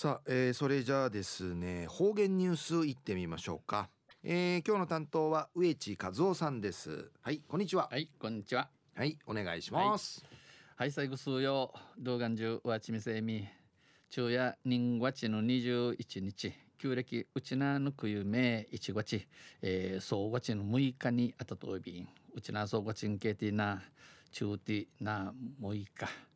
さあ、えー、それじゃあですね方言ニュースいってみましょうか、えー、今日の担当は植地和夫さんです。はいこんにちは。はいこんにちは。はいお願いします。はい。最後数曜動画中わちみせみ昼夜人月の21日。旧暦うちなぬくゆめ1月、えー、総月の6日にあたとびん。うちな総月んけてな中てな6日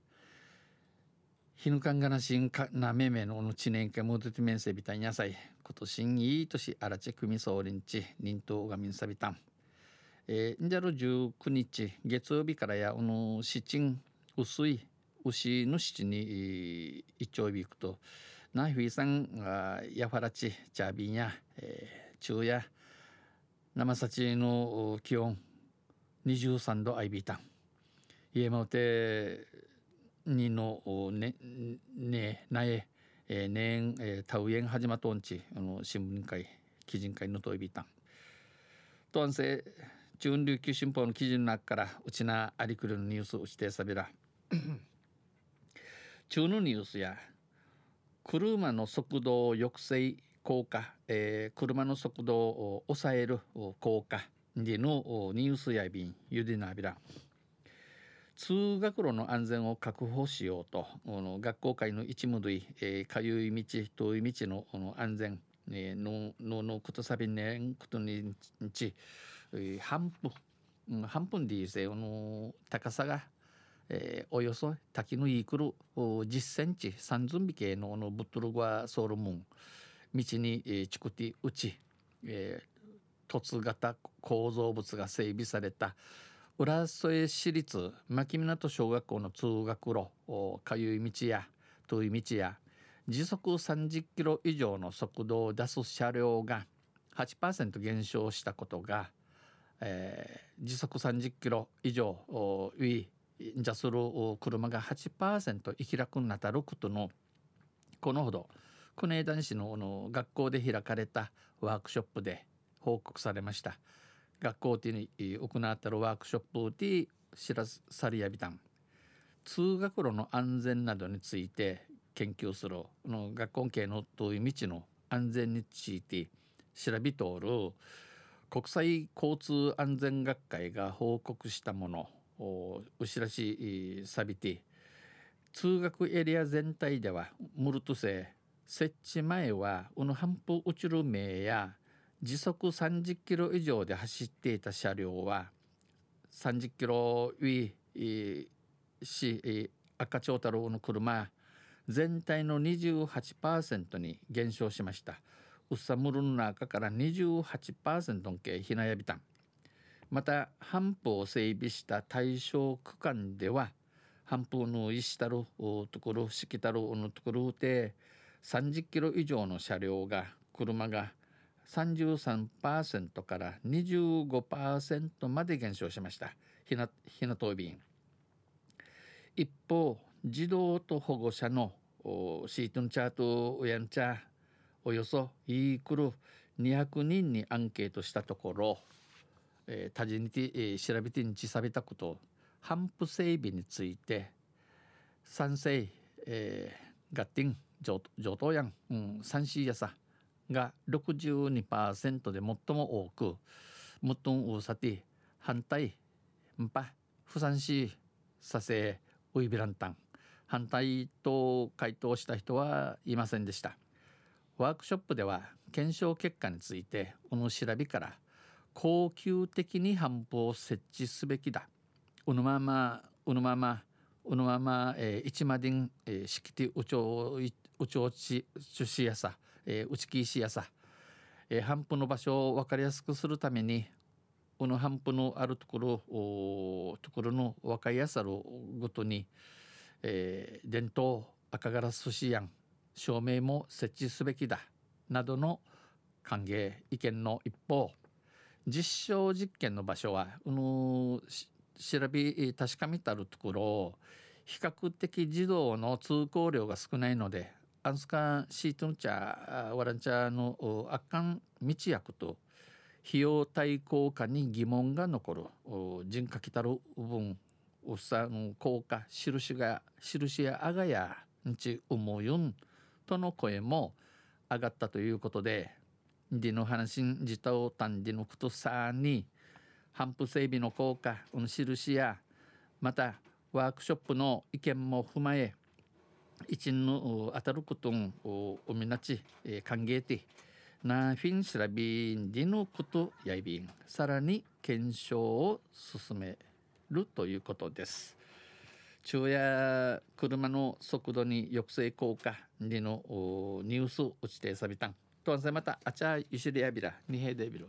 日ぬかんがなしんかなめめののちねんけもどてめんせびたんやさい。今年いい年あらちくみそうりんち。忍冬がみんさびたん。えー、んじゃる19日月曜日からやおの七ん薄い牛の七に一丁日行くと。なふいさんがやファラチチャービンや、えー、昼夜生幸の気温23度アイビータン家もてにのねねなええー、年、えー、タウエン始まとんちあの新聞会記事会のといびたんとんせ中琉球新報の記事の中からうちなありくるのニュースを指定さびら。中のニュースや車の速度抑制効果、えー、車の速度を抑える効果でのニュースやびんゆでなびら通学路の安全を確保しようと学校会の一務類、かゆい道遠い道のの安全、のののことさびねんことにち、半分、半分でいいせの高さが、えー、およそ滝のいくる10センチ三寸引けののブトルガソールムン道に、えー、チクティうち、えー、凸型構造物が整備された浦添市立牧港小学校の通学路かゆい道や遠い道や時速30キロ以上の速度を出す車両が8%減少したことが、えー、時速30キロ以上ウィじゃする車が8%生き楽になったることのこのほど国枝男子のの学校で開かれたワークショップで報告されました。学校に行ったワークショップで知らされやびたん。通学路の安全などについて研究するの学校系の遠い道の安全について調べておる。国際交通安全学会が報告したもの。を後らしさびて。通学エリア全体ではムルトセ設置前はうぬ半歩落ちる名や時速30キロ以上で走っていた車両は30キロウィし赤長太郎の車全体の28%に減少しました。ウッサムルの中から28%の計ひなやびた。んまた半歩を整備した対象区間では半歩の石たるところしきたるのところで30キロ以上の車両が車が33%から25%まで減少しました。ひなひなと便。一方児童と保護者のシートンチャートウヤンチャーおよそイークル200人にアンケートしたところ、えー、多人に、えー、調べてにちさびたこと反布整備について賛成、えー、ガッティン上上等やん、うん、三 C やさ。が62%で最も多くムトンウーサティ反対んぱ不賛しさせウイビランタン反対と回答した人はいませんでした。ワークショップでは検証結果についてこの調べから恒久的に反布を設置すべきだ。うぬままうぬままうぬまま、えー、一マディン、えー、式的うちょうちょうち出資やさ。えー、内木石やさ、えー、反布の場所を分かりやすくするためにこの反布のあるところところの分かりやすさるごとに、えー、伝統赤ガラス寿司やん照明も設置すべきだなどの歓迎意見の一方実証実験の場所はうの調べ確かめたるところ比較的児童の通行量が少ないのでアンスカンシートンチャーワランチャーの悪感道役と費用対効果に疑問が残る人化きたる部分うさん効果印が印やあがやんち思うよんとの声も上がったということでディの話自体を単ディのことさに反布整備の効果の印やまたワークショップの意見も踏まえ一の当たることをおみなちえー歓迎てなフィン調べんでのことやいびんさらに検証を進めるということです。昼夜車の速度に抑制効果でのニュース打ちてさびたん。とんせまたあちゃゆしりやびらにへでびろ。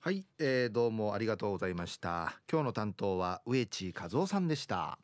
はい、えー、どうもありがとうございました。今日の担当は植地和夫さんでした。